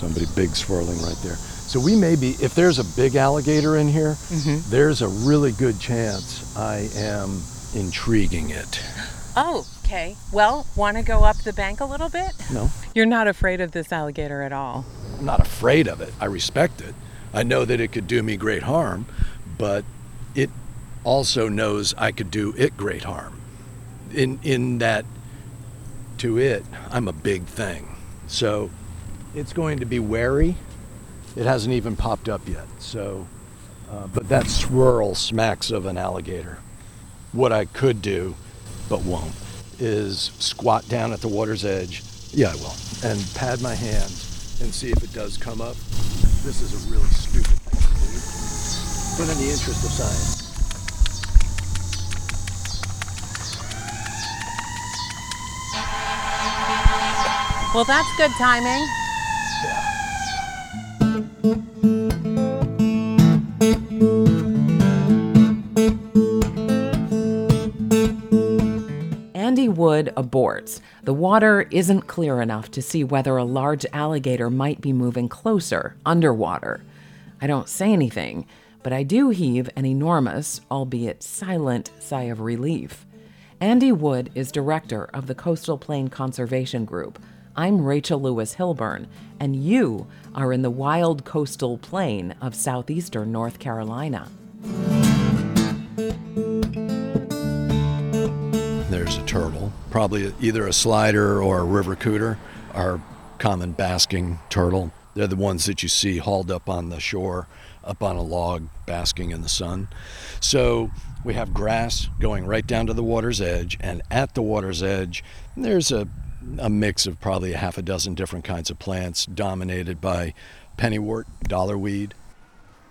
Somebody big swirling right there. So we may be, if there's a big alligator in here, mm-hmm. there's a really good chance I am intriguing it. Oh, okay. Well, want to go up the bank a little bit? No, You're not afraid of this alligator at all. I'm not afraid of it. I respect it. I know that it could do me great harm, but it also knows I could do it great harm. In in that to it, I'm a big thing. So it's going to be wary. It hasn't even popped up yet. So uh, but that swirl smacks of an alligator. What I could do, but won't, is squat down at the water's edge. Yeah, I will. And pad my hands and see if it does come up. This is a really stupid thing to do. But in the interest of science. Well, that's good timing. Andy Wood aborts. The water isn't clear enough to see whether a large alligator might be moving closer, underwater. I don't say anything, but I do heave an enormous, albeit silent, sigh of relief. Andy Wood is director of the Coastal Plain Conservation Group. I'm Rachel Lewis Hilburn, and you are in the wild coastal plain of southeastern North Carolina. There's a turtle, probably either a slider or a river cooter, our common basking turtle. They're the ones that you see hauled up on the shore, up on a log, basking in the sun. So we have grass going right down to the water's edge, and at the water's edge, there's a, a mix of probably a half a dozen different kinds of plants, dominated by pennywort, dollarweed,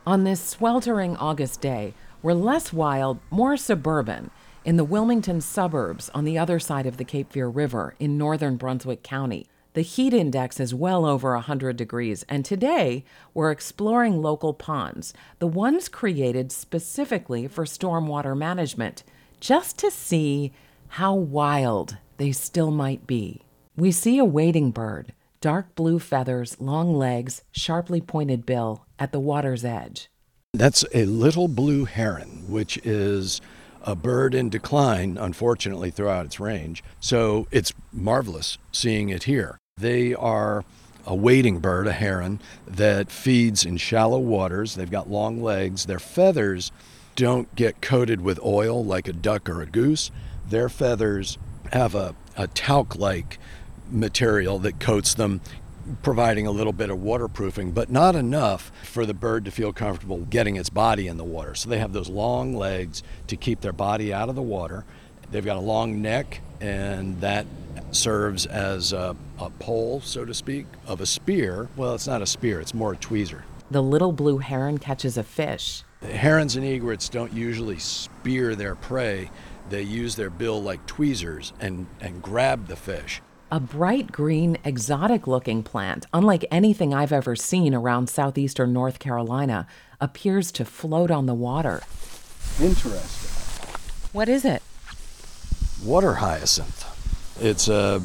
On this sweltering August day, we're less wild, more suburban, in the Wilmington suburbs on the other side of the Cape Fear River in northern Brunswick County. The heat index is well over 100 degrees, and today we're exploring local ponds, the ones created specifically for stormwater management, just to see how wild they still might be. We see a wading bird, dark blue feathers, long legs, sharply pointed bill, at the water's edge. That's a little blue heron, which is a bird in decline, unfortunately, throughout its range. So it's marvelous seeing it here. They are a wading bird, a heron, that feeds in shallow waters. They've got long legs. Their feathers don't get coated with oil like a duck or a goose. Their feathers have a, a talc like material that coats them, providing a little bit of waterproofing, but not enough for the bird to feel comfortable getting its body in the water. So they have those long legs to keep their body out of the water. They've got a long neck, and that serves as a, a pole, so to speak, of a spear. Well, it's not a spear, it's more a tweezer. The little blue heron catches a fish. Herons and egrets don't usually spear their prey. They use their bill like tweezers and, and grab the fish. A bright green, exotic looking plant, unlike anything I've ever seen around southeastern North Carolina, appears to float on the water. Interesting. What is it? Water hyacinth. It's a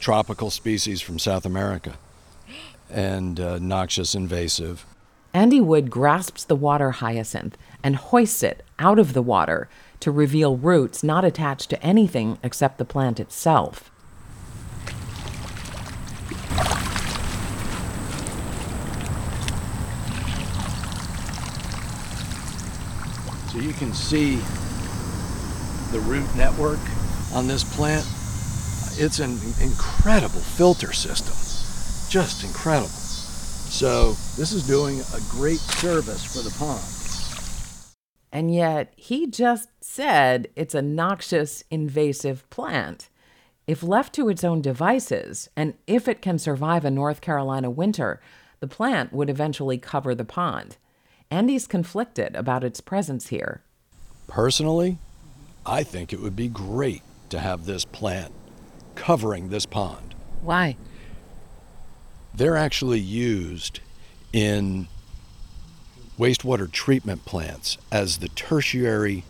tropical species from South America and uh, noxious invasive. Andy Wood grasps the water hyacinth and hoists it out of the water to reveal roots not attached to anything except the plant itself. So you can see the root network on this plant. It's an incredible filter system, just incredible. So this is doing a great service for the pond. And yet, he just said it's a noxious, invasive plant. If left to its own devices, and if it can survive a North Carolina winter, the plant would eventually cover the pond. Andy's conflicted about its presence here. Personally, I think it would be great to have this plant covering this pond. Why? They're actually used in wastewater treatment plants as the tertiary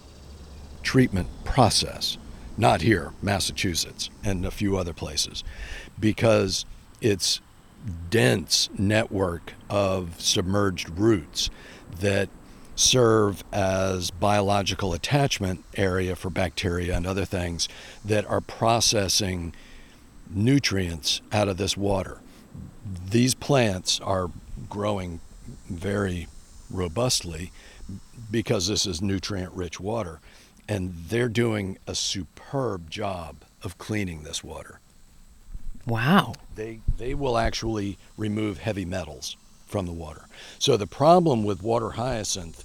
treatment process. Not here, Massachusetts, and a few other places, because it's dense network of submerged roots that serve as biological attachment area for bacteria and other things that are processing nutrients out of this water. These plants are growing very robustly because this is nutrient rich water and they're doing a superb job of cleaning this water. Wow. They they will actually remove heavy metals from the water. So the problem with water hyacinth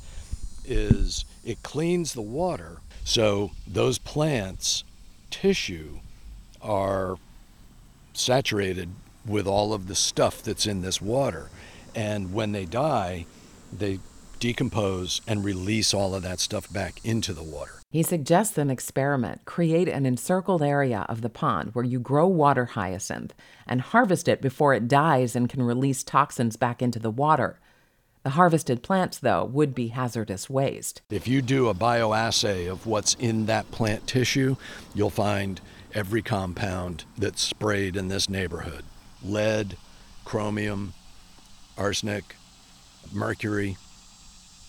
is it cleans the water so those plants tissue are saturated with all of the stuff that's in this water and when they die they decompose and release all of that stuff back into the water. He suggests an experiment. Create an encircled area of the pond where you grow water hyacinth and harvest it before it dies and can release toxins back into the water. The harvested plants, though, would be hazardous waste. If you do a bioassay of what's in that plant tissue, you'll find every compound that's sprayed in this neighborhood lead, chromium, arsenic, mercury,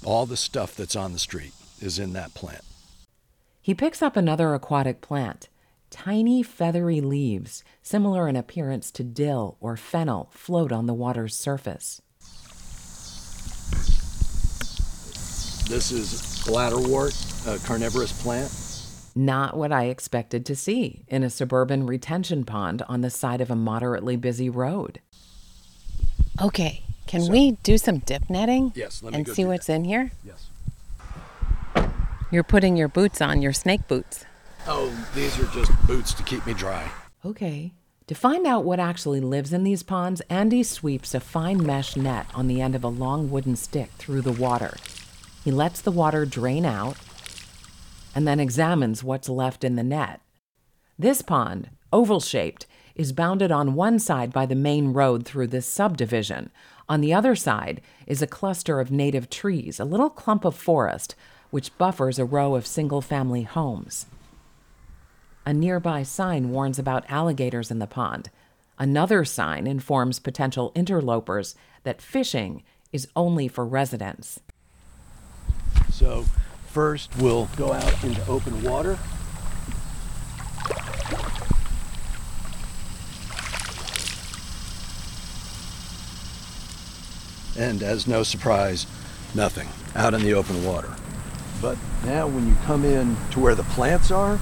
all the stuff that's on the street is in that plant. He picks up another aquatic plant. Tiny feathery leaves, similar in appearance to dill or fennel, float on the water's surface. This is bladderwort, a carnivorous plant. Not what I expected to see in a suburban retention pond on the side of a moderately busy road. Okay, can So- we do some dip netting? Yes, let me And go see do what's that. in here? Yes. You're putting your boots on, your snake boots. Oh, these are just boots to keep me dry. Okay. To find out what actually lives in these ponds, Andy sweeps a fine mesh net on the end of a long wooden stick through the water. He lets the water drain out and then examines what's left in the net. This pond, oval shaped, is bounded on one side by the main road through this subdivision. On the other side is a cluster of native trees, a little clump of forest, which buffers a row of single family homes. A nearby sign warns about alligators in the pond. Another sign informs potential interlopers that fishing is only for residents. So, first we'll go out into open water. And as no surprise, nothing out in the open water. But now, when you come in to where the plants are,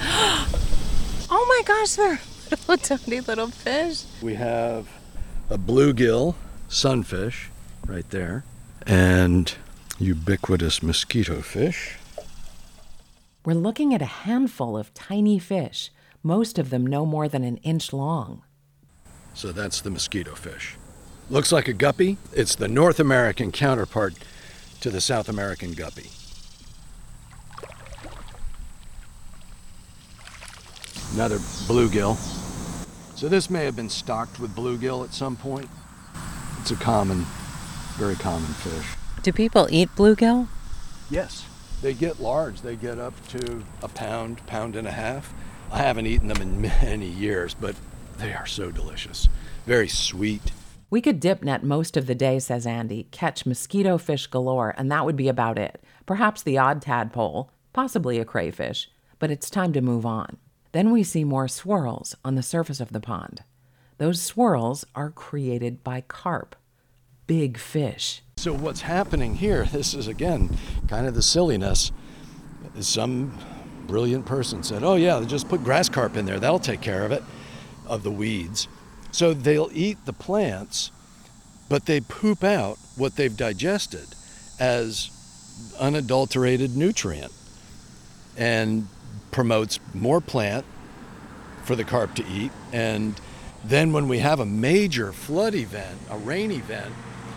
Oh my gosh, they're little tiny little fish. we have a bluegill sunfish right there, and ubiquitous mosquito fish. We're looking at a handful of tiny fish, most of them no more than an inch long. So that's the mosquito fish. Looks like a guppy. It's the North American counterpart to the South American guppy. Another bluegill. So this may have been stocked with bluegill at some point. It's a common, very common fish. Do people eat bluegill? Yes. They get large. They get up to a pound, pound and a half. I haven't eaten them in many years, but they are so delicious. Very sweet. We could dip net most of the day, says Andy, catch mosquito fish galore, and that would be about it. Perhaps the odd tadpole, possibly a crayfish, but it's time to move on. Then we see more swirls on the surface of the pond. Those swirls are created by carp, big fish. So what's happening here? This is again kind of the silliness. Some brilliant person said, "Oh yeah, just put grass carp in there. That'll take care of it, of the weeds." So they'll eat the plants, but they poop out what they've digested as unadulterated nutrient and promotes more plant for the carp to eat. And then when we have a major flood event, a rain event,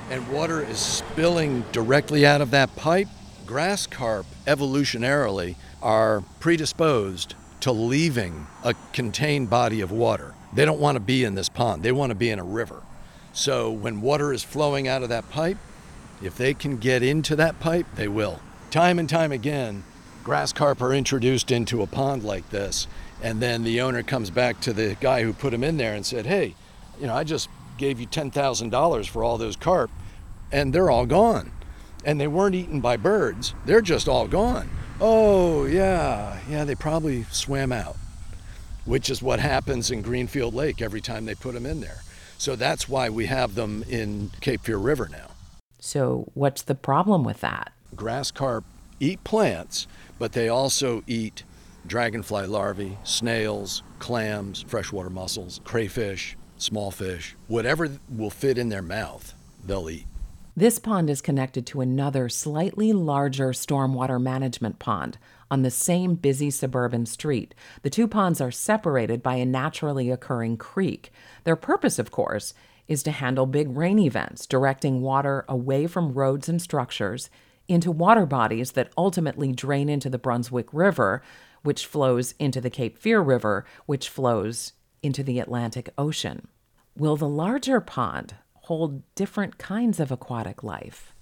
and water is spilling directly out of that pipe, grass carp evolutionarily are predisposed to leaving a contained body of water. They don't want to be in this pond, they want to be in a river. So when water is flowing out of that pipe, if they can get into that pipe, they will. Time and time again, grass carp are introduced into a pond like this, and then the owner comes back to the guy who put them in there and said, Hey, you know, I just gave you $10,000 for all those carp, and they're all gone. And they weren't eaten by birds, they're just all gone. Oh, yeah, yeah, they probably swam out, which is what happens in Greenfield Lake every time they put them in there. So that's why we have them in Cape Fear River now. So, what's the problem with that? Grass carp eat plants, but they also eat dragonfly larvae, snails, clams, freshwater mussels, crayfish, small fish, whatever will fit in their mouth, they'll eat. This pond is connected to another slightly larger stormwater management pond on the same busy suburban street. The two ponds are separated by a naturally occurring creek. Their purpose, of course, is to handle big rain events, directing water away from roads and structures into water bodies that ultimately drain into the Brunswick River, which flows into the Cape Fear River, which flows into the Atlantic Ocean. Will the larger pond hold different kinds of aquatic life?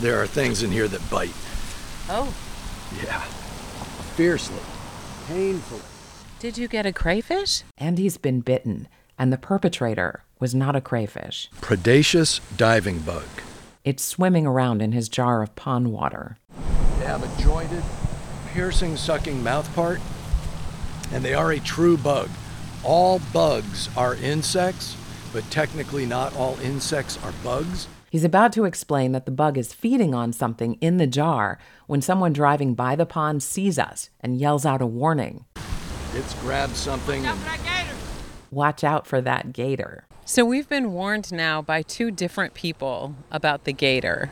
There are things in here that bite. Oh, Yeah. Fiercely, painfully. did you get a crayfish? Andy's been bitten, and the perpetrator was not a crayfish. Predaceous diving bug. It's swimming around in his jar of pond water. They have a jointed, piercing, sucking mouth part, and they are a true bug. All bugs are insects, but technically not all insects are bugs. He's about to explain that the bug is feeding on something in the jar when someone driving by the pond sees us and yells out a warning It's grabbed something. and- Watch out for that gator. So we've been warned now by two different people about the gator.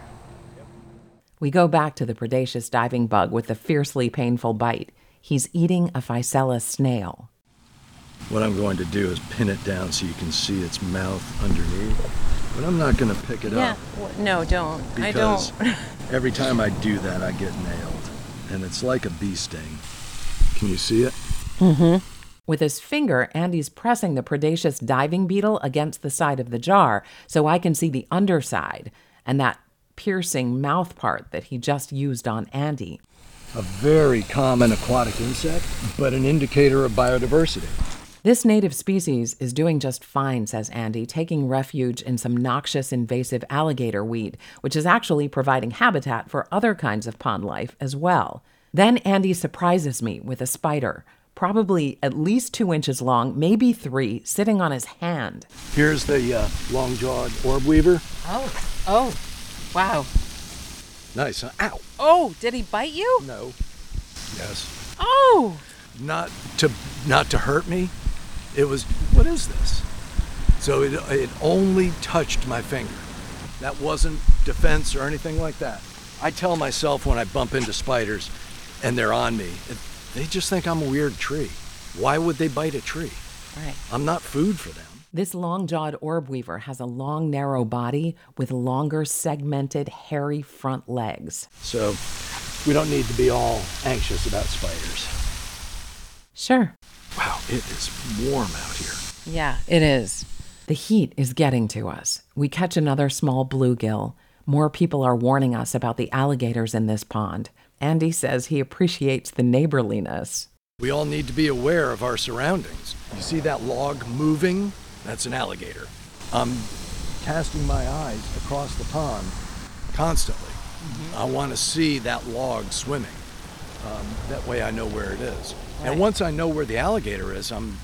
We go back to the predaceous diving bug with the fiercely painful bite. He's eating a Physella snail. What I'm going to do is pin it down so you can see its mouth underneath. But I'm not going to pick it Yeah. up w- No, don't. I because don't. every time I do that, I get nailed. And it's like a bee sting. Can you see it? Mm hmm. With his finger, Andy's pressing the predaceous diving beetle against the side of the jar so I can see the underside and that piercing mouth part that he just used on Andy. A very common aquatic insect, but an indicator of biodiversity. This native species is doing just fine, says Andy, taking refuge in some noxious invasive alligator weed, which is actually providing habitat for other kinds of pond life as well. Then Andy surprises me with a spider, probably at least two inches long, maybe three, sitting on his hand. Here's the uh, long-jawed orb weaver. Oh. Oh. Wow. Nice. Ow. Oh, did he bite you? No. Yes. Oh. Not to not to hurt me. It was. What is this? So it it only touched my finger. That wasn't defense or anything like that. I tell myself when I bump into spiders, and they're on me, they just think I'm a weird tree. Why would they bite a tree? Right. I'm not food for them. This long jawed orb weaver has a long, narrow body with longer, segmented, hairy front legs. So we don't need to be all anxious about spiders. Sure, Wow, it is warm out here. Yeah, it is. The heat is getting to us. We catch another small bluegill. More people are warning us about the alligators in this pond. Andy says he appreciates the neighborliness. We all need to be aware of our surroundings. You see that log moving? That's an alligator. I'm casting my eyes across the pond constantly. I want to see that log swimming. Um, that way I know where it is. Right. And once I know where the alligator is, I'm,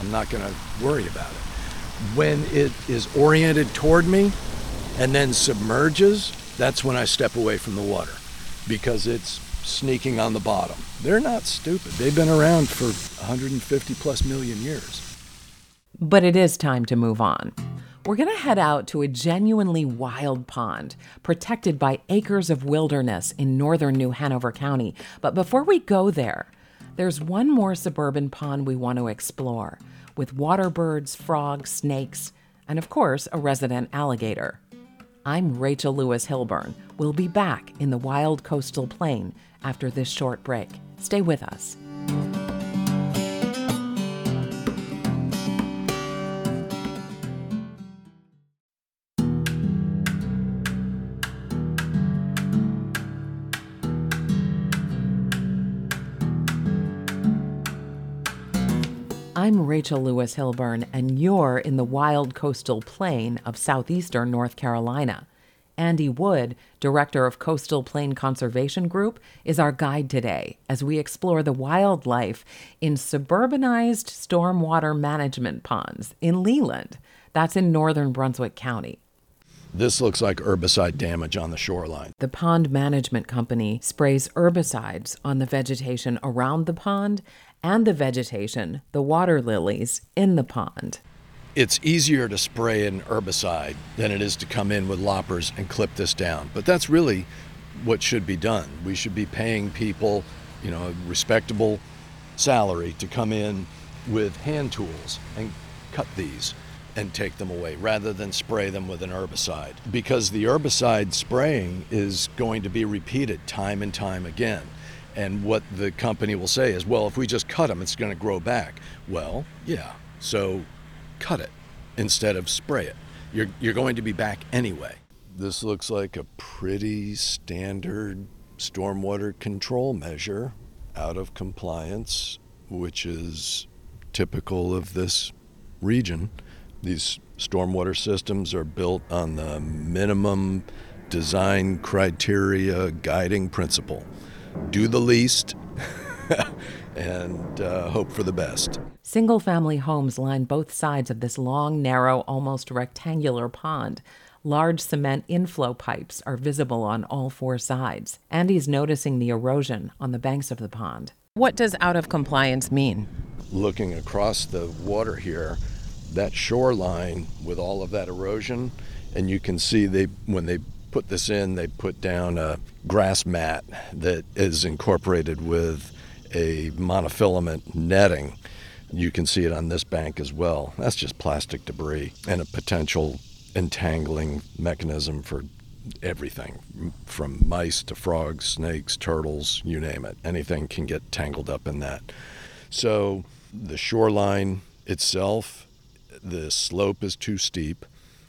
I'm not going to worry about it. When it is oriented toward me and then submerges, that's when I step away from the water because it's sneaking on the bottom. They're not stupid. They've been around for 150 plus million years. But it is time to move on. We're going to head out to a genuinely wild pond, protected by acres of wilderness in northern New Hanover County. But before we go there, there's one more suburban pond we want to explore, with water birds, frogs, snakes, and of course, a resident alligator. I'm Rachel Lewis Hilburn. We'll be back in the wild coastal plain after this short break. Stay with us. I'm Rachel Lewis Hilburn, and you're in the wild coastal plain of southeastern North Carolina. Andy Wood, director of Coastal Plain Conservation Group, is our guide today as we explore the wildlife in suburbanized stormwater management ponds in Leland. That's in northern Brunswick County. This looks like herbicide damage on the shoreline. The pond management company sprays herbicides on the vegetation around the pond and the vegetation, the water lilies, in the pond. It's easier to spray an herbicide than it is to come in with loppers and clip this down. But that's really what should be done. We should be paying people, you know, a respectable salary to come in with hand tools and cut these and take them away rather than spray them with an herbicide because the herbicide spraying is going to be repeated time and time again. And what the company will say is, well, if we just cut them, it's going to grow back. Well, yeah. So cut it instead of spray it. You're, you're going to be back anyway. This looks like a pretty standard stormwater control measure out of compliance, which is typical of this region. These stormwater systems are built on the minimum design criteria guiding principle do the least and uh, hope for the best. Single family homes line both sides of this long, narrow, almost rectangular pond. Large cement inflow pipes are visible on all four sides. Andy's noticing the erosion on the banks of the pond. What does out of compliance mean? Looking across the water here, that shoreline with all of that erosion, and you can see they when they put this in, they put down a grass mat that is incorporated with a monofilament netting. You can see it on this bank as well. That's just plastic debris and a potential entangling mechanism for everything from mice to frogs, snakes, turtles, you name it. Anything can get tangled up in that. So the shoreline itself, the slope is too steep.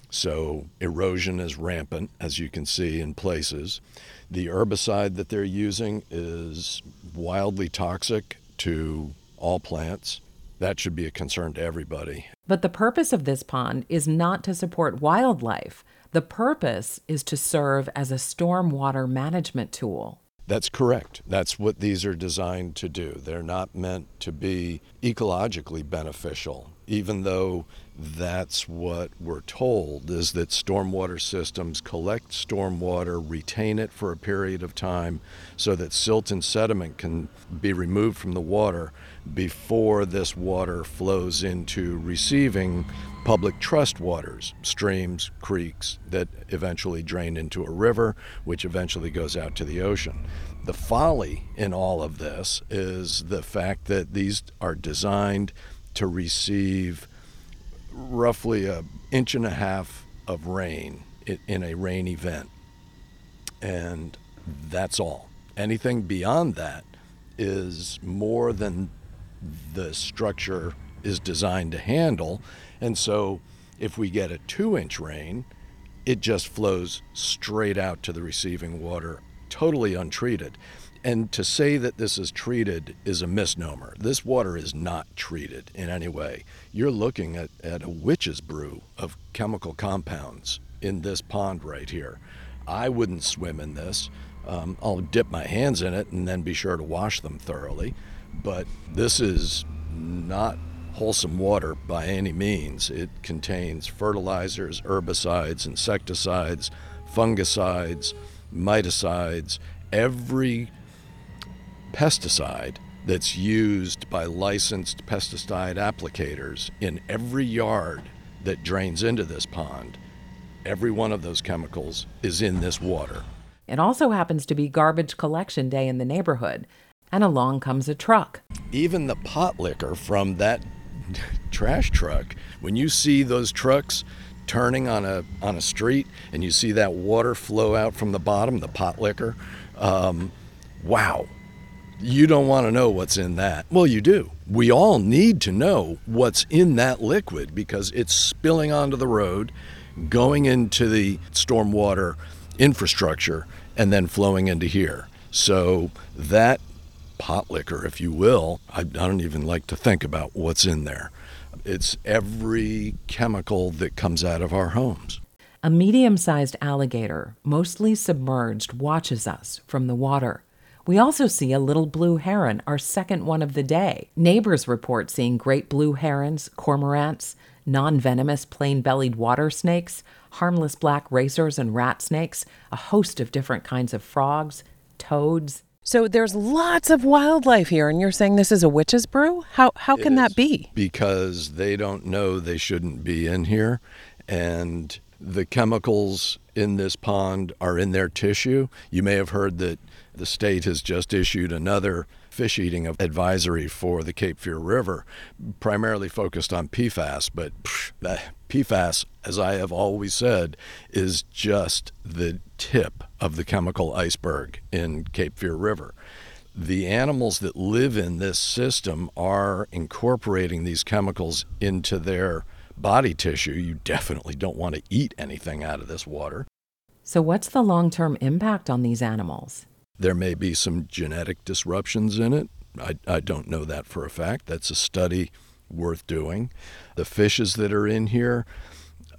So erosion is rampant, as you can see in places. The herbicide that they're using is wildly toxic to all plants. That should be a concern to everybody. But the purpose of this pond is not to support wildlife. The purpose is to serve as a stormwater management tool. That's correct. That's what these are designed to do. They're not meant to be ecologically beneficial, even though that's what we're told is that stormwater systems collect stormwater, retain it for a period of time so that silt and sediment can be removed from the water before this water flows into receiving public trust waters, streams, creeks that eventually drain into a river, which eventually goes out to the ocean. The folly in all of this is the fact that these are designed to receive roughly an inch and a half of rain in a rain event. And that's all. Anything beyond that is more than the structure is designed to handle. And so if we get a two inch rain, it just flows straight out to the receiving water, totally untreated. And to say that this is treated is a misnomer. This water is not treated in any way. You're looking at, at a witch's brew of chemical compounds in this pond right here. I wouldn't swim in this. Um, I'll dip my hands in it and then be sure to wash them thoroughly. But this is not wholesome water by any means. It contains fertilizers, herbicides, insecticides, fungicides, miticides, every pesticide that's used by licensed pesticide applicators in every yard that drains into this pond. Every one of those chemicals is in this water. It also happens to be garbage collection day in the neighborhood, and along comes a truck. Even the pot liquor from that trash truck, when you see those trucks turning on a on a street and you see that water flow out from the bottom, the pot liquor, um, wow, you don't want to know what's in that. Well, you do. We all need to know what's in that liquid because it's spilling onto the road, going into the stormwater infrastructure, and then flowing into here. So that pot liquor, if you will. I, I don't even like to think about what's in there. It's every chemical that comes out of our homes. A medium sized alligator, mostly submerged, watches us from the water. We also see a little blue heron, our second one of the day. Neighbors report seeing great blue herons, cormorants, non venomous plain bellied water snakes, harmless black racers and rat snakes, a host of different kinds of frogs, toads. So there's lots of wildlife here, and you're saying this is a witch's brew? How, how can that be? Because they don't know they shouldn't be in here. And the chemicals in this pond are in their tissue. You may have heard that the state has just issued another fish eating advisory for the Cape Fear River, primarily focused on PFAS. But pff, that PFAS, as I have always said, is just the tip of the chemical iceberg in Cape Fear River the animals that live in this system are incorporating these chemicals into their body tissue. You definitely don't want to eat anything out of this water. So, what's the long term impact on these animals? There may be some genetic disruptions in it. I, I don't know that for a fact. That's a study worth doing. The fishes that are in here,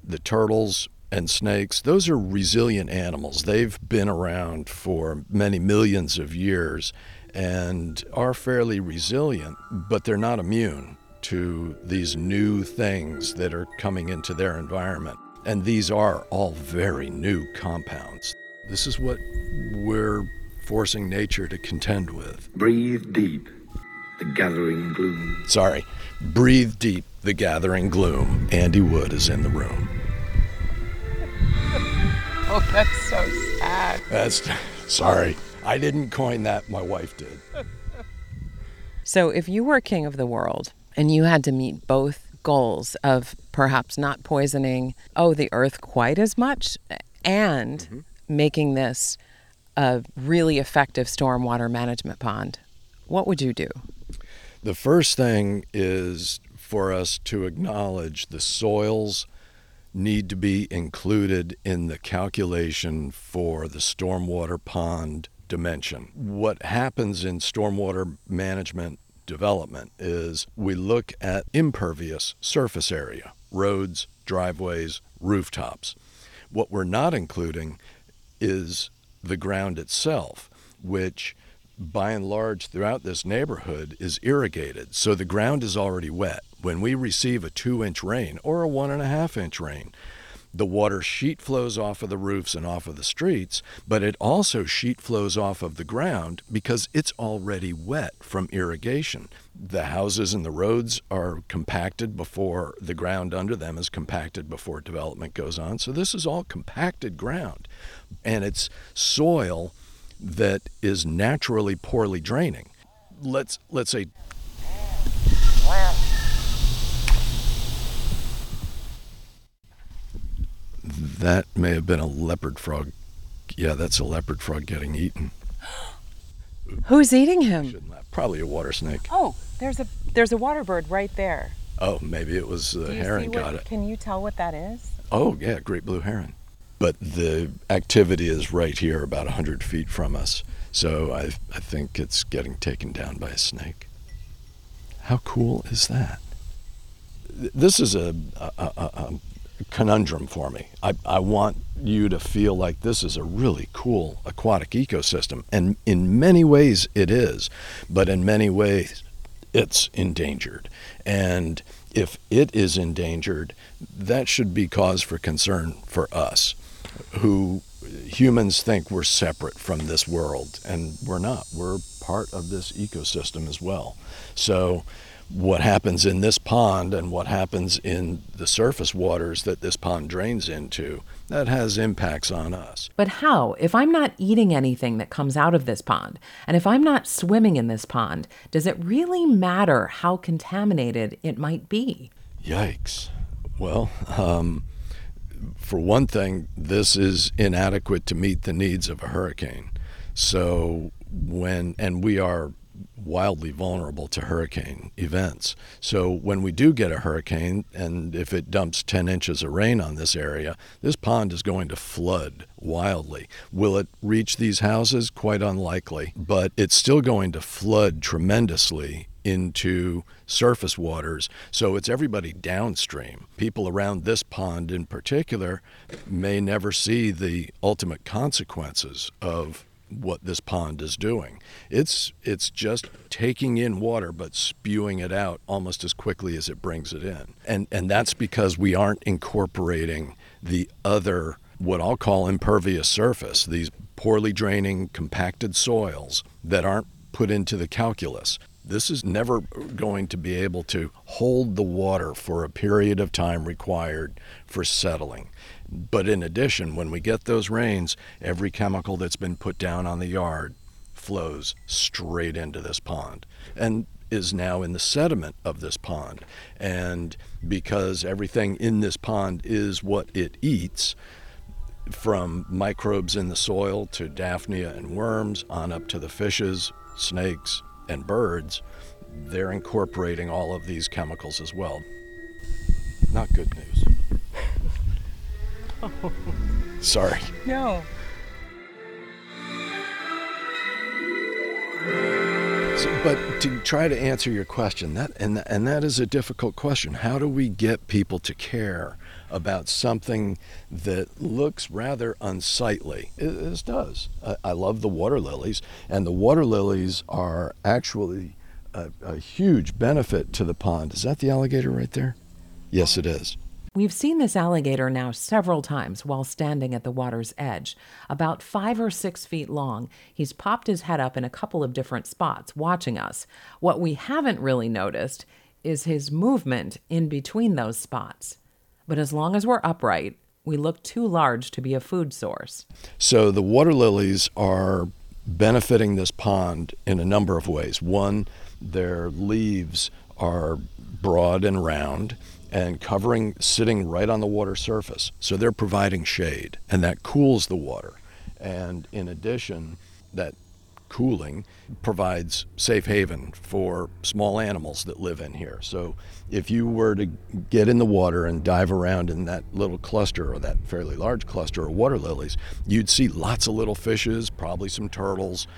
the turtles and snakes, those are resilient animals. They've been around for many millions of years and are fairly resilient, but they're not immune to these new things that are coming into their environment. And these are all very new compounds. This is what we're forcing nature to contend with. Breathe deep the gathering gloom. Sorry, breathe deep the gathering gloom. Andy Wood is in the room. Oh, that's so sad. That's sorry. I didn't coin that, my wife did. So, if you were king of the world and you had to meet both goals of perhaps not poisoning, oh, the earth quite as much, and mm-hmm. making this a really effective stormwater management pond, what would you do? The first thing is for us to acknowledge the soils need to be included in the calculation for the stormwater pond dimension. What happens in stormwater management development is we look at impervious surface area, roads, driveways, rooftops. What we're not including is the ground itself, which by and large throughout this neighborhood is irrigated. So the ground is already wet. When we receive a two inch rain or a one and a half inch rain, the water sheet flows off of the roofs and off of the streets, but it also sheet flows off of the ground because it's already wet from irrigation. The houses and the roads are compacted before the ground under them is compacted before development goes on. So this is all compacted ground and it's soil that is naturally poorly draining. Let's let's say that may have been a leopard frog. Yeah, that's a leopard frog getting eaten. Who's eating him? Probably a water snake. Oh, there's a there's a water bird right there. Oh, maybe it was uh, the heron got it. Can you tell what that is? Oh, yeah, great blue heron. But the activity is right here, about 100 feet from us. So I, I think it's getting taken down by a snake. How cool is that? This is a, a, a, a conundrum for me. I, I want you to feel like this is a really cool aquatic ecosystem. And in many ways, it is. But in many ways, it's endangered. And if it is endangered, that should be cause for concern for us, who humans think we're separate from this world, and we're not. We're part of this ecosystem as well. So, what happens in this pond and what happens in the surface waters that this pond drains into, that has impacts on us. But how? If I'm not eating anything that comes out of this pond, and if I'm not swimming in this pond, does it really matter how contaminated it might be? Yikes. Well, um, for one thing, this is inadequate to meet the needs of a hurricane. So when and we are wildly vulnerable to hurricane events. So when we do get a hurricane, and if it dumps 10 inches of rain on this area, this pond is going to flood wildly. Will it reach these houses? Quite unlikely, but it's still going to flood tremendously into surface waters. So it's everybody downstream. People around this pond in particular may never see the ultimate consequences of what this pond is doing. It's it's just taking in water but spewing it out almost as quickly as it brings it in. And and that's because we aren't incorporating the other what I'll call impervious surface, these poorly draining compacted soils that aren't put into the calculus. This is never going to be able to hold the water for a period of time required for settling. But in addition, when we get those rains, every chemical that's been put down on the yard flows straight into this pond and is now in the sediment of this pond. And because everything in this pond is what it eats, from microbes in the soil to daphnia and worms on up to the fishes, snakes, and birds, they're incorporating all of these chemicals as well. Not good news. Sorry. No. So, but to try to answer your question, that and and that is a difficult question. How do we get people to care about something that looks rather unsightly? It, this does. I, I love the water lilies, and the water lilies are actually a, a huge benefit to the pond. Is that the alligator right there? Yes, it is. We've seen this alligator now several times while standing at the water's edge. About five or six feet long, he's popped his head up in a couple of different spots, watching us. What we haven't really noticed is his movement in between those spots. But as long as we're upright, we look too large to be a food source. So the water lilies are benefiting this pond in a number of ways. One, their leaves are broad and round and covering, sitting right on the water surface. So they're providing shade, and that cools the water. And in addition, that cooling provides safe haven for small animals that live in here. So if you were to get in the water and dive around in that little cluster or that fairly large cluster of water lilies, you'd see lots of little fishes, probably some turtles.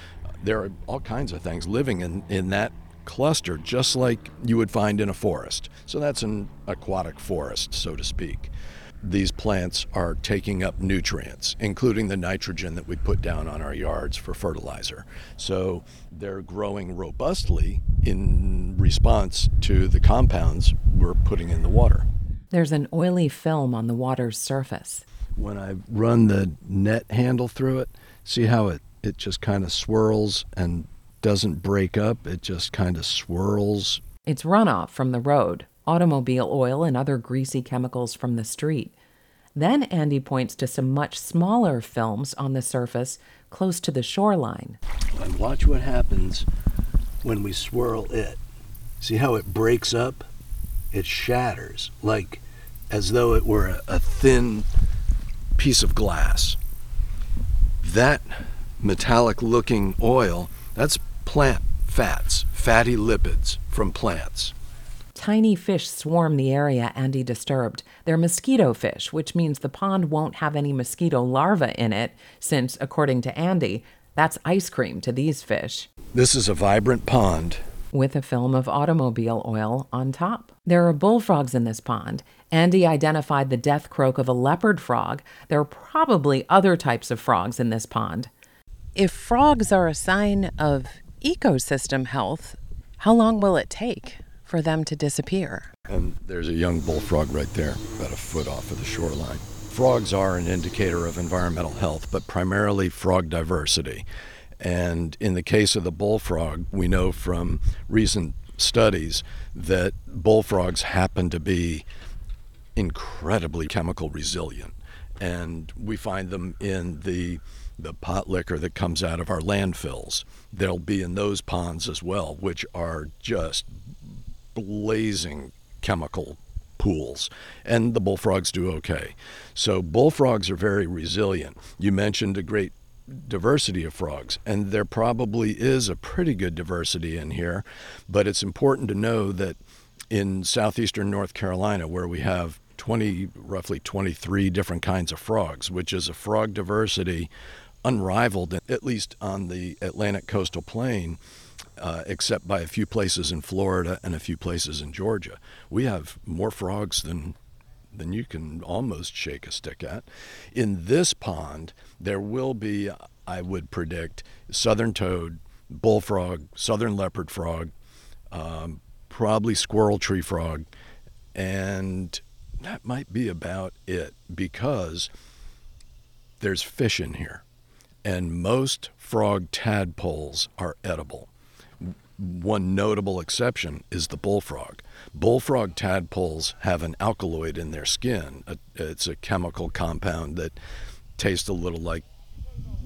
There are all kinds of things living in, in that cluster, just like you would find in a forest. So that's an aquatic forest, so to speak. These plants are taking up nutrients, including the nitrogen that we put down on our yards for fertilizer. So they're growing robustly in response to the compounds we're putting in the water. There's an oily film on the water's surface. When I run the net handle through it, see how it, it just kind of swirls and doesn't break up, it just kind of swirls. It's runoff from the road, automobile oil, and other greasy chemicals from the street. Then Andy points to some much smaller films on the surface close to the shoreline. And watch what happens when we swirl it. See how it breaks up? It shatters, like as though it were a, a thin piece of glass. That metallic looking oil, that's plant fats, fatty lipids from plants. Tiny fish swarm the area Andy disturbed. They're mosquito fish, which means the pond won't have any mosquito larvae in it, since, according to Andy, that's ice cream to these fish. This is a vibrant pond. With a film of automobile oil on top. There are bullfrogs in this pond. Andy identified the death croak of a leopard frog. There are probably other types of frogs in this pond. If frogs are a sign of ecosystem health, how long will it take for them to disappear? And there's a young bullfrog right there, about a foot off of the shoreline. Frogs are an indicator of environmental health, but primarily frog diversity. And in the case of the bullfrog, we know from recent studies that bullfrogs happen to be incredibly chemical resilient. And we find them in the the pot liquor that comes out of our landfills. They'll be in those ponds as well, which are just blazing chemical pools. And the bullfrogs do okay. So bullfrogs are very resilient. You mentioned a great diversity of frogs, and there probably is a pretty good diversity in here, but it's important to know that in southeastern North Carolina, where we have 20, roughly 23 different kinds of frogs, which is a frog diversity unrivaled, at least on the Atlantic coastal plain, uh, except by a few places in Florida and a few places in Georgia. We have more frogs than than you can almost shake a stick at. In this pond, there will be, I would predict, southern toad, bullfrog, southern leopard frog, um, probably squirrel tree frog, and that might be about it because there's fish in here, and most frog tadpoles are edible. One notable exception is the bullfrog. Bullfrog tadpoles have an alkaloid in their skin. It's a chemical compound that tastes a little like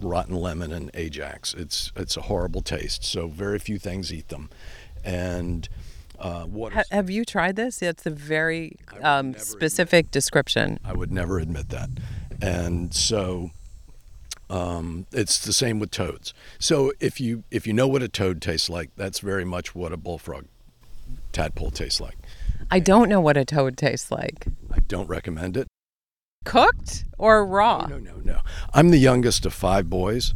rotten lemon and Ajax. It's it's a horrible taste. So very few things eat them, and uh, what ha- have you tried this? It's a very um, specific description. I would never admit that, and so um, it's the same with toads. So if you if you know what a toad tastes like, that's very much what a bullfrog tadpole tastes like. I don't know what a toad tastes like. I don't recommend it. Cooked or raw? No, no, no, no. I'm the youngest of five boys,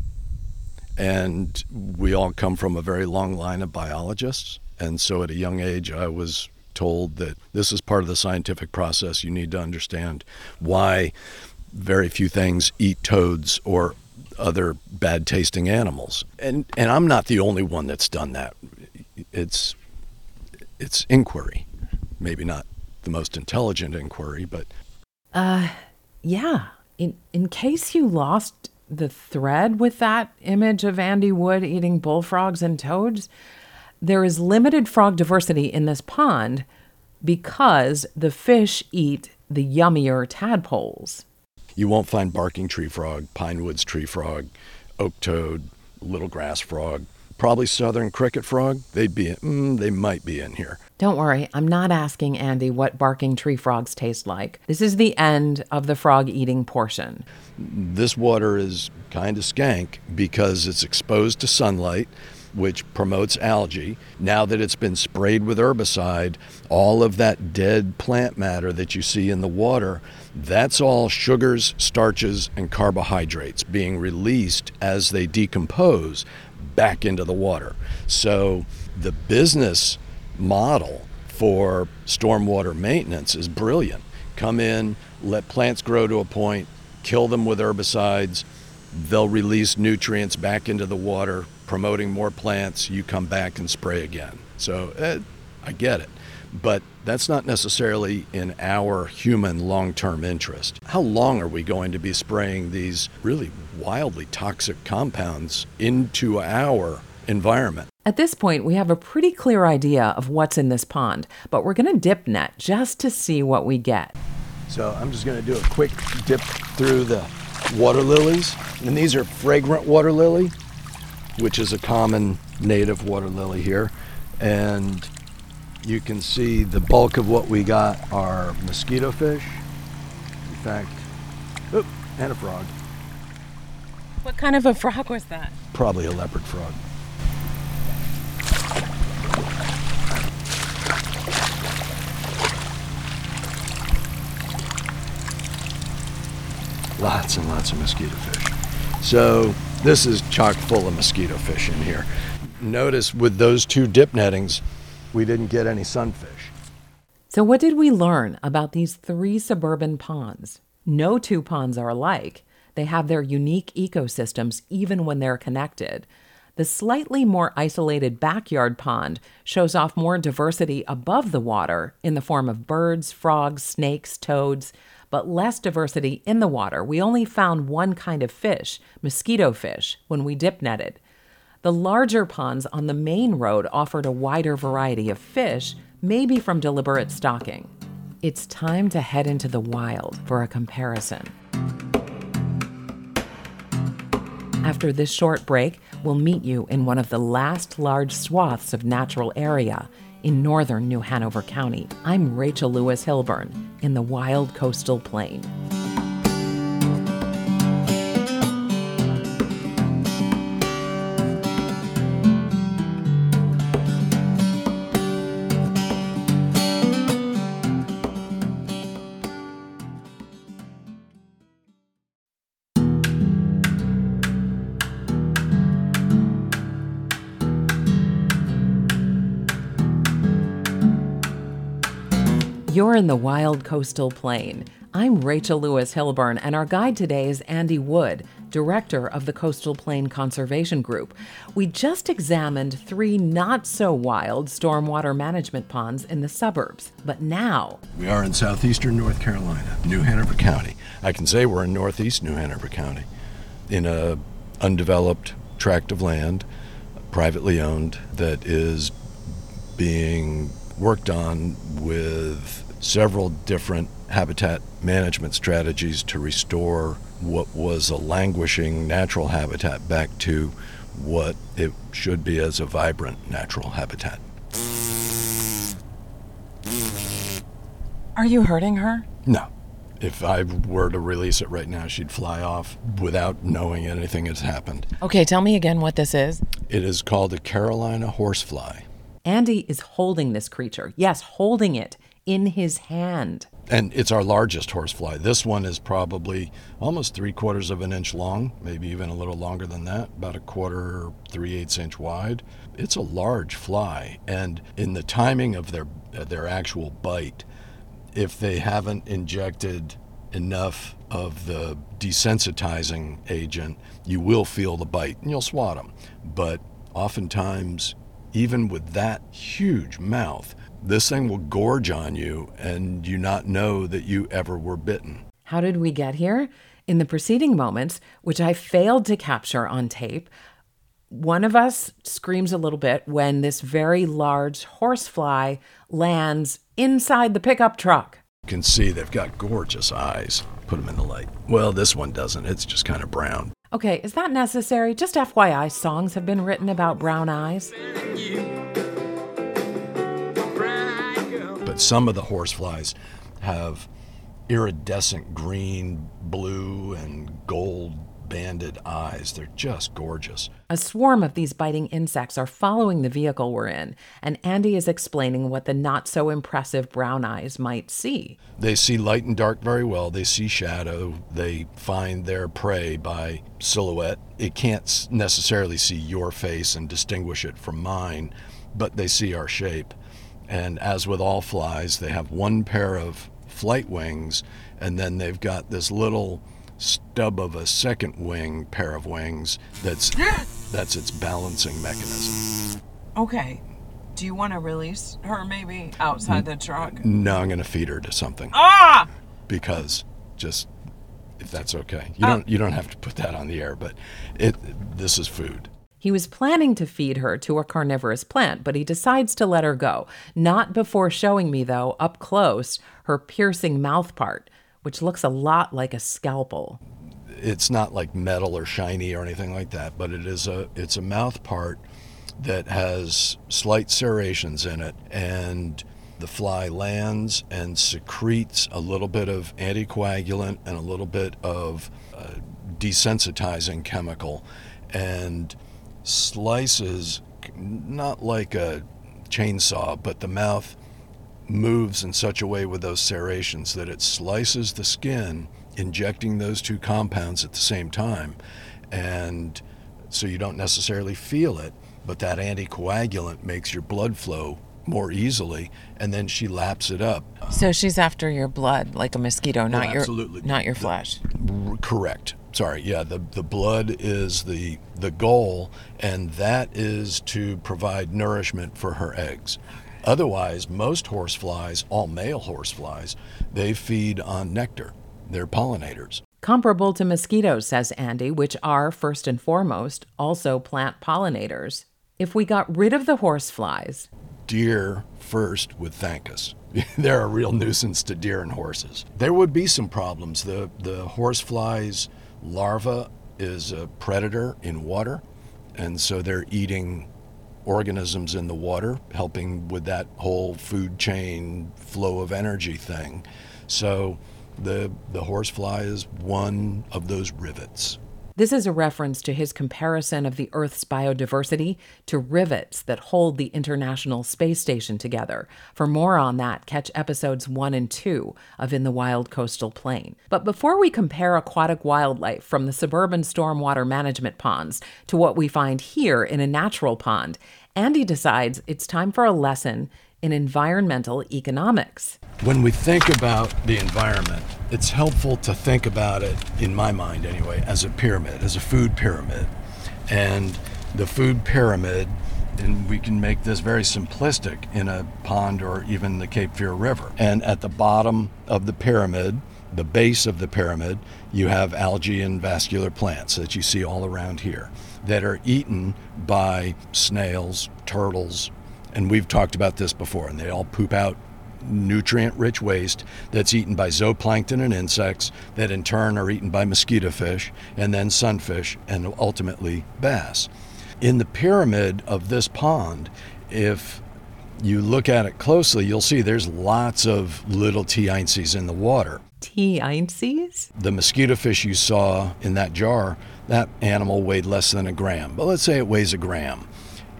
and we all come from a very long line of biologists. And so at a young age, I was told that this is part of the scientific process. You need to understand why very few things eat toads or other bad tasting animals. And and I'm not the only one that's done that. It's it's inquiry. Maybe not the most intelligent inquiry, but uh yeah. In in case you lost the thread with that image of Andy Wood eating bullfrogs and toads, there is limited frog diversity in this pond because the fish eat the yummier tadpoles. You won't find barking tree frog, pine woods tree frog, oak toad, little grass frog, probably southern cricket frog. They'd be, mm, they might be in here. Don't worry, I'm not asking Andy what barking tree frogs taste like. This is the end of the frog eating portion. This water is kind of skank because it's exposed to sunlight which promotes algae. Now that it's been sprayed with herbicide, all of that dead plant matter that you see in the water, that's all sugars, starches, and carbohydrates being released as they decompose back into the water. So the business model for stormwater maintenance is brilliant. Come in, let plants grow to a point, kill them with herbicides, they'll release nutrients back into the water, promoting more plants, you come back and spray again. So eh, I get it. But that's not necessarily in our human long term interest. How long are we going to be spraying these really wildly toxic compounds into our environment? At this point, we have a pretty clear idea of what's in this pond, but we're going to dip net just to see what we get. So I'm just going to do a quick dip through the water lilies. And these are fragrant water lily which is a common native water lily here. And you can see the bulk of what we got are mosquito fish. In fact, oop, and a frog. What kind of a frog was that? Probably a leopard frog. Lots and lots of mosquito fish. So this is chock full of mosquito fish in here. Notice with those two dip nettings, we didn't get any sunfish. So, what did we learn about these three suburban ponds? No two ponds are alike. They have their unique ecosystems even when they're connected. The slightly more isolated backyard pond shows off more diversity above the water in the form of birds, frogs, snakes, toads, but less diversity in the water. We only found one kind of fish, mosquito fish, when we dip netted. The larger ponds on the main road offered a wider variety of fish, maybe from deliberate stocking. It's time to head into the wild for a comparison. After this short break, we'll meet you in one of the last large swaths of natural area in northern New Hanover County. I'm Rachel Lewis Hilburn in the wild coastal plain. You're in the wild coastal plain. I'm Rachel Lewis Hilburn, and our guide today is Andy Wood, director of the Coastal Plain Conservation Group. We just examined three not so wild stormwater management ponds in the suburbs, but now We are in southeastern North Carolina, New Hanover County. I can say we're in northeast New Hanover County, in a undeveloped tract of land, privately owned, that is being worked on with several different habitat management strategies to restore what was a languishing natural habitat back to what it should be as a vibrant natural habitat. Are you hurting her? No. If I were to release it right now, she'd fly off without knowing anything has happened. Okay, tell me again what this is. It is called a Carolina horsefly. Andy is holding this creature. Yes, holding it in his hand. And it's our largest horsefly. This one is probably almost three quarters of an inch long, maybe even a little longer than that, about a quarter, three eighths inch wide. It's a large fly, and in the timing of their uh, their actual bite, if they haven't injected enough of the desensitizing agent, you will feel the bite and you'll swat them. But oftentimes, even with that huge mouth, this thing will gorge on you and you not know that you ever were bitten. How did we get here? In the preceding moments, which I failed to capture on tape, one of us screams a little bit when this very large horsefly lands inside the pickup truck. You can see they've got gorgeous eyes. Put them in the light. Well, this one doesn't. It's just kind of brown. Okay, is that necessary? Just FYI, songs have been written about brown eyes. But some of the horseflies have iridescent green, blue, and gold banded eyes. They're just gorgeous. A swarm of these biting insects are following the vehicle we're in, and Andy is explaining what the not so impressive brown eyes might see. They see light and dark very well. They see shadow. They find their prey by silhouette. It can't necessarily see your face and distinguish it from mine, but they see our shape. And as with all flies, they have one pair of flight wings, and then they've got this little stub of a second wing pair of wings that's that's its balancing mechanism. Okay. Do you want to release her maybe outside the truck? No, I'm going to feed her to something. Ah! because just if that's okay. You don't you don't have to put that on the air, but it this is food. He was planning to feed her to a carnivorous plant, but he decides to let her go. Not before showing me, though, up close, her piercing mouth part, which looks a lot like a scalpel. It's not like metal or shiny or anything like that, but it is a it's a mouth part that has slight serrations in it and the fly lands and secretes a little bit of anticoagulant and a little bit of uh, desensitizing chemical and slices not like a chainsaw but the mouth moves in such a way with those serrations that it slices the skin, injecting those two compounds at the same time. And so you don't necessarily feel it, but that anticoagulant makes your blood flow more easily, and then she laps it up. So she's after your blood like a mosquito, not oh, your absolutely. not your flesh. Correct. Sorry. Yeah, the the blood is the the goal, and that is to provide nourishment for her eggs. Otherwise, most horseflies, all male horseflies, they feed on nectar. They're pollinators. Comparable to mosquitoes, says Andy, which are, first and foremost, also plant pollinators. If we got rid of the horseflies, Deer first would thank us. They're a real nuisance to deer and horses. There would be some problems. The the horsefly's larva is a predator in water, and so they're eating organisms in the water, helping with that whole food chain flow of energy thing. So the the horsefly is one of those rivets. This is a reference to his comparison of the Earth's biodiversity to rivets that hold the International Space Station together. For more on that, catch episodes 1 and 2 of In the Wild Coastal Plain. But before we compare aquatic wildlife from the suburban stormwater management ponds to what we find here in a natural pond, Andy decides it's time for a lesson in environmental economics. When we think about the environment, it's helpful to think about it, in my mind anyway, as a pyramid, as a food pyramid. And the food pyramid, and we can make this very simplistic in a pond or even the Cape Fear River. And at the bottom of the pyramid, the base of the pyramid, you have algae and vascular plants that you see all around here that are eaten by snails, turtles, and we've talked about this before, and they all poop out nutrient rich waste that's eaten by zooplankton and insects that in turn are eaten by mosquito fish and then sunfish and ultimately bass. In the pyramid of this pond, if you look at it closely, you'll see there's lots of little T-einces in the water. T-einces? The mosquito fish you saw in that jar, that animal weighed less than a gram. But let's say it weighs a gram.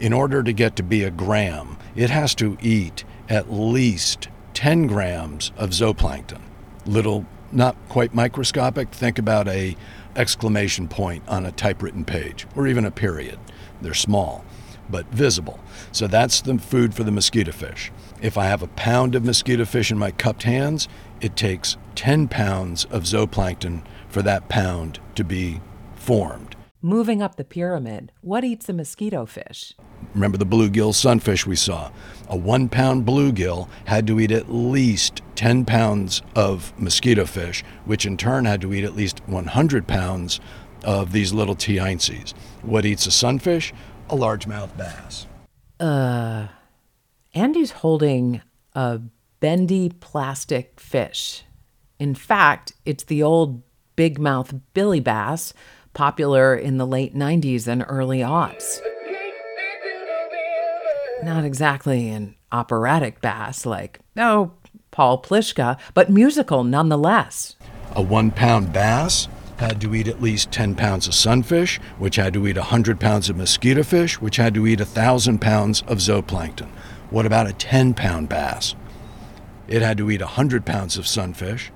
In order to get to be a gram, it has to eat at least 10 grams of zooplankton. Little, not quite microscopic. Think about a exclamation point on a typewritten page or even a period. They're small but visible. So that's the food for the mosquito fish. If I have a pound of mosquito fish in my cupped hands, it takes 10 pounds of zooplankton for that pound to be formed. Moving up the pyramid, what eats a mosquito fish? Remember the bluegill sunfish we saw? A one pound bluegill had to eat at least 10 pounds of mosquito fish, which in turn had to eat at least 100 pounds of these little T-einces. What eats a sunfish? A largemouth bass. Uh, Andy's holding a bendy plastic fish. In fact, it's the old big mouth billy bass popular in the late 90s and early aughts. Not exactly an operatic bass like, oh, Paul Plishka, but musical nonetheless. A one pound bass had to eat at least 10 pounds of sunfish, which had to eat 100 pounds of mosquito fish, which had to eat 1,000 pounds of zooplankton. What about a 10 pound bass? It had to eat 100 pounds of sunfish,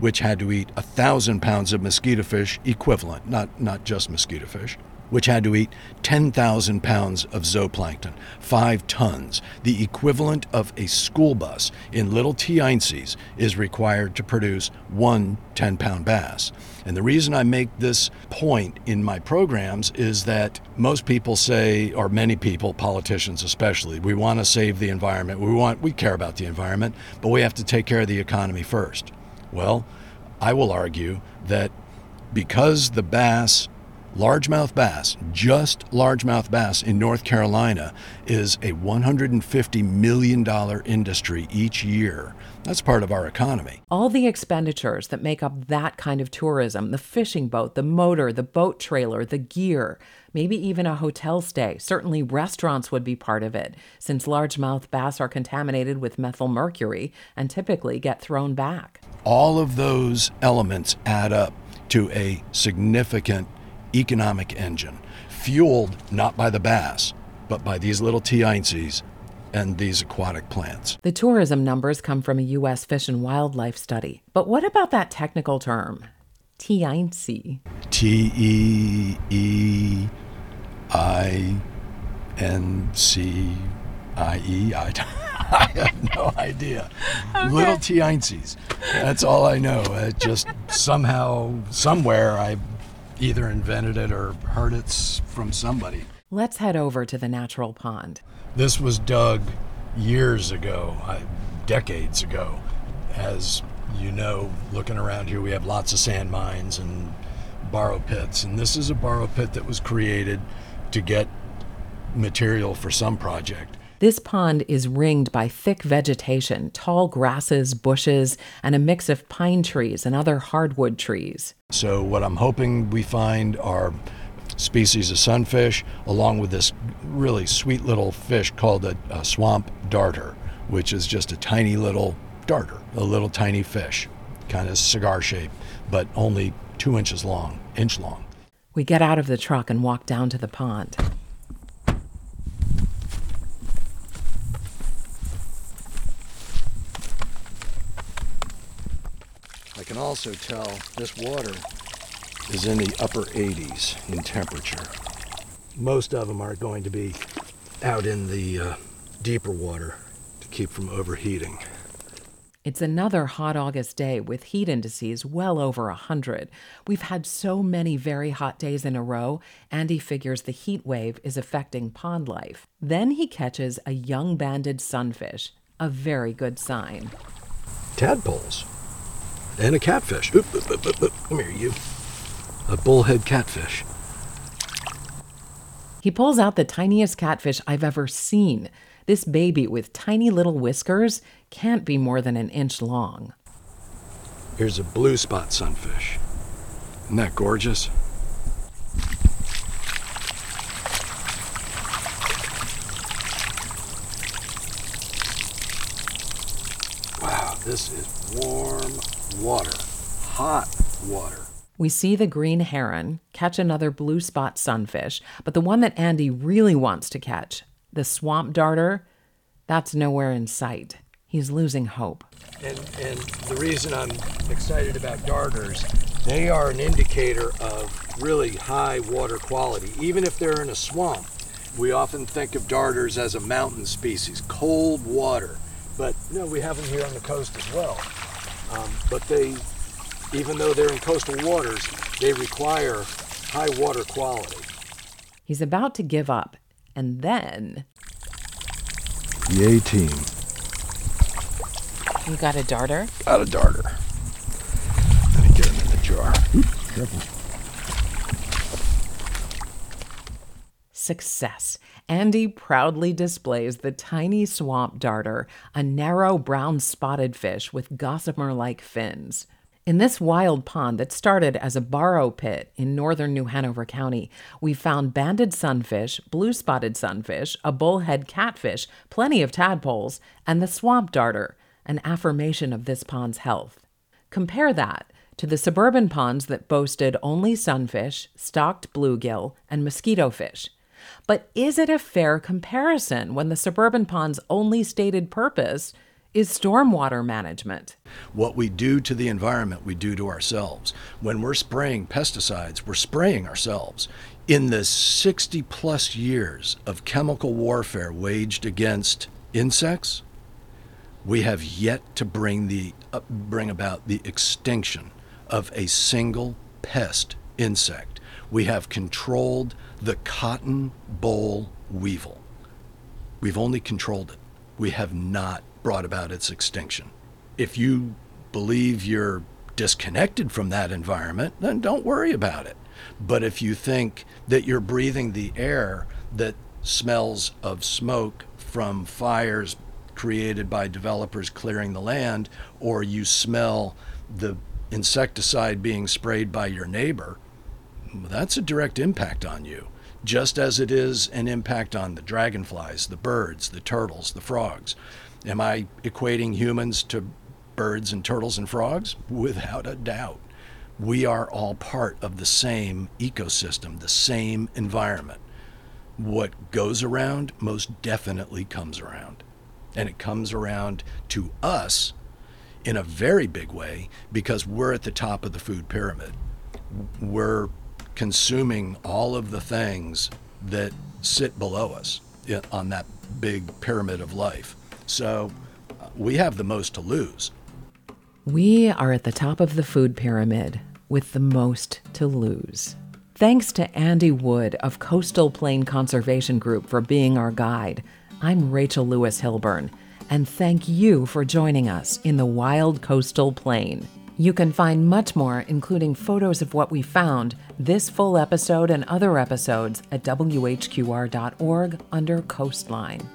which had to eat a 1,000 pounds of mosquito fish equivalent, not, not just mosquito fish, which had to eat 10,000 pounds of zooplankton, five tons. The equivalent of a school bus in little T-einces is required to produce one 10 pound bass. And the reason I make this point in my programs is that most people say, or many people, politicians especially, we want to save the environment. We want, we care about the environment, but we have to take care of the economy first. Well, I will argue that because the bass largemouth bass, just largemouth bass in North Carolina, is a $150 million industry each year. That's part of our economy. All the expenditures that make up that kind of tourism the fishing boat, the motor, the boat trailer, the gear, maybe even a hotel stay. Certainly, restaurants would be part of it, since largemouth bass are contaminated with methyl mercury and typically get thrown back. All of those elements add up to a significant economic engine, fueled not by the bass, but by these little T-einces and these aquatic plants. The tourism numbers come from a U.S. Fish and Wildlife study. But what about that technical term? T-eince. T E E I N C I E. I I have no idea. Okay. Little T-einces. That's all I know. It just somehow, somewhere, I either invented it or heard it from somebody. Let's head over to the natural pond. This was dug years ago, uh, decades ago. As you know, looking around here, we have lots of sand mines and borrow pits. And this is a borrow pit that was created to get material for some project. This pond is ringed by thick vegetation, tall grasses, bushes, and a mix of pine trees and other hardwood trees. So, what I'm hoping we find are species of sunfish, along with this really sweet little fish called a, a swamp darter, which is just a tiny little darter, a little tiny fish, kind of cigar shape, but only two inches long, inch long. We get out of the truck and walk down to the pond. I can also tell this water is in the upper 80s in temperature. Most of them are going to be out in the uh, deeper water, to keep from overheating. It's another hot August day with heat indices well over 100. We've had so many very hot days in a row, Andy figures the heat wave is affecting pond life. Then he catches a young banded sunfish, a very good sign. Tadpoles. And a catfish. Oop, oop, oop, oop, oop. Come here, you. A bullhead catfish. He pulls out the tiniest catfish I've ever seen. This baby with tiny little whiskers can't be more than an inch long. Here's a blue spot sunfish. Isn't that gorgeous? Wow, this is warm water. Hot water. We see the green heron catch another blue spot sunfish, but the one that Andy really wants to catch, the swamp darter, that's nowhere in sight. He's losing hope. And, and the reason I'm excited about darters, they are an indicator of really high water quality, even if they're in a swamp. We often think of darters as a mountain species, cold water, but no, we have them here on the coast as well. Um, but they, even though they're in coastal waters, they require high water quality. He's about to give up, and then The A team You got a darter? got a darter. Let me get him in the jar. Oop, careful. success. Andy proudly displays the tiny swamp darter, a narrow brown spotted fish with gossamer like fins. In this wild pond that started as a borrow pit in northern New Hanover County, we found banded sunfish, blue spotted sunfish, a bullhead catfish, plenty of tadpoles, and the swamp darter, an affirmation of this pond's health. Compare that to the suburban ponds that boasted only sunfish, stocked bluegill, and mosquito fish. But is it a fair comparison when the suburban pond's only stated purpose is stormwater management? What we do to the environment, we do to ourselves. When we're spraying pesticides, we're spraying ourselves. In the 60 plus years of chemical warfare waged against insects, we have yet to bring the uh, bring about the extinction of a single pest insect. We have controlled the cotton boll weevil. We've only controlled it. We have not brought about its extinction. If you believe you're disconnected from that environment, then don't worry about it. But if you think that you're breathing the air that smells of smoke from fires created by developers clearing the land, or you smell the insecticide being sprayed by your neighbor, that's a direct impact on you, just as it is an impact on the dragonflies, the birds, the turtles, the frogs. Am I equating humans to birds and turtles and frogs? Without a doubt. We are all part of the same ecosystem, the same environment. What goes around most definitely comes around. And it comes around to us in a very big way because we're at the top of the food pyramid. We're consuming all of the things that sit below us on that big pyramid of life. So uh, we have the most to lose. We are at the top of the food pyramid with the most to lose. Thanks to Andy Wood of Coastal Plain Conservation Group for being our guide. I'm Rachel Lewis Hilburn, and thank you for joining us in the wild coastal plain. You can find much more, including photos of what we found, this full episode and other episodes at WHQR.org under Coastline.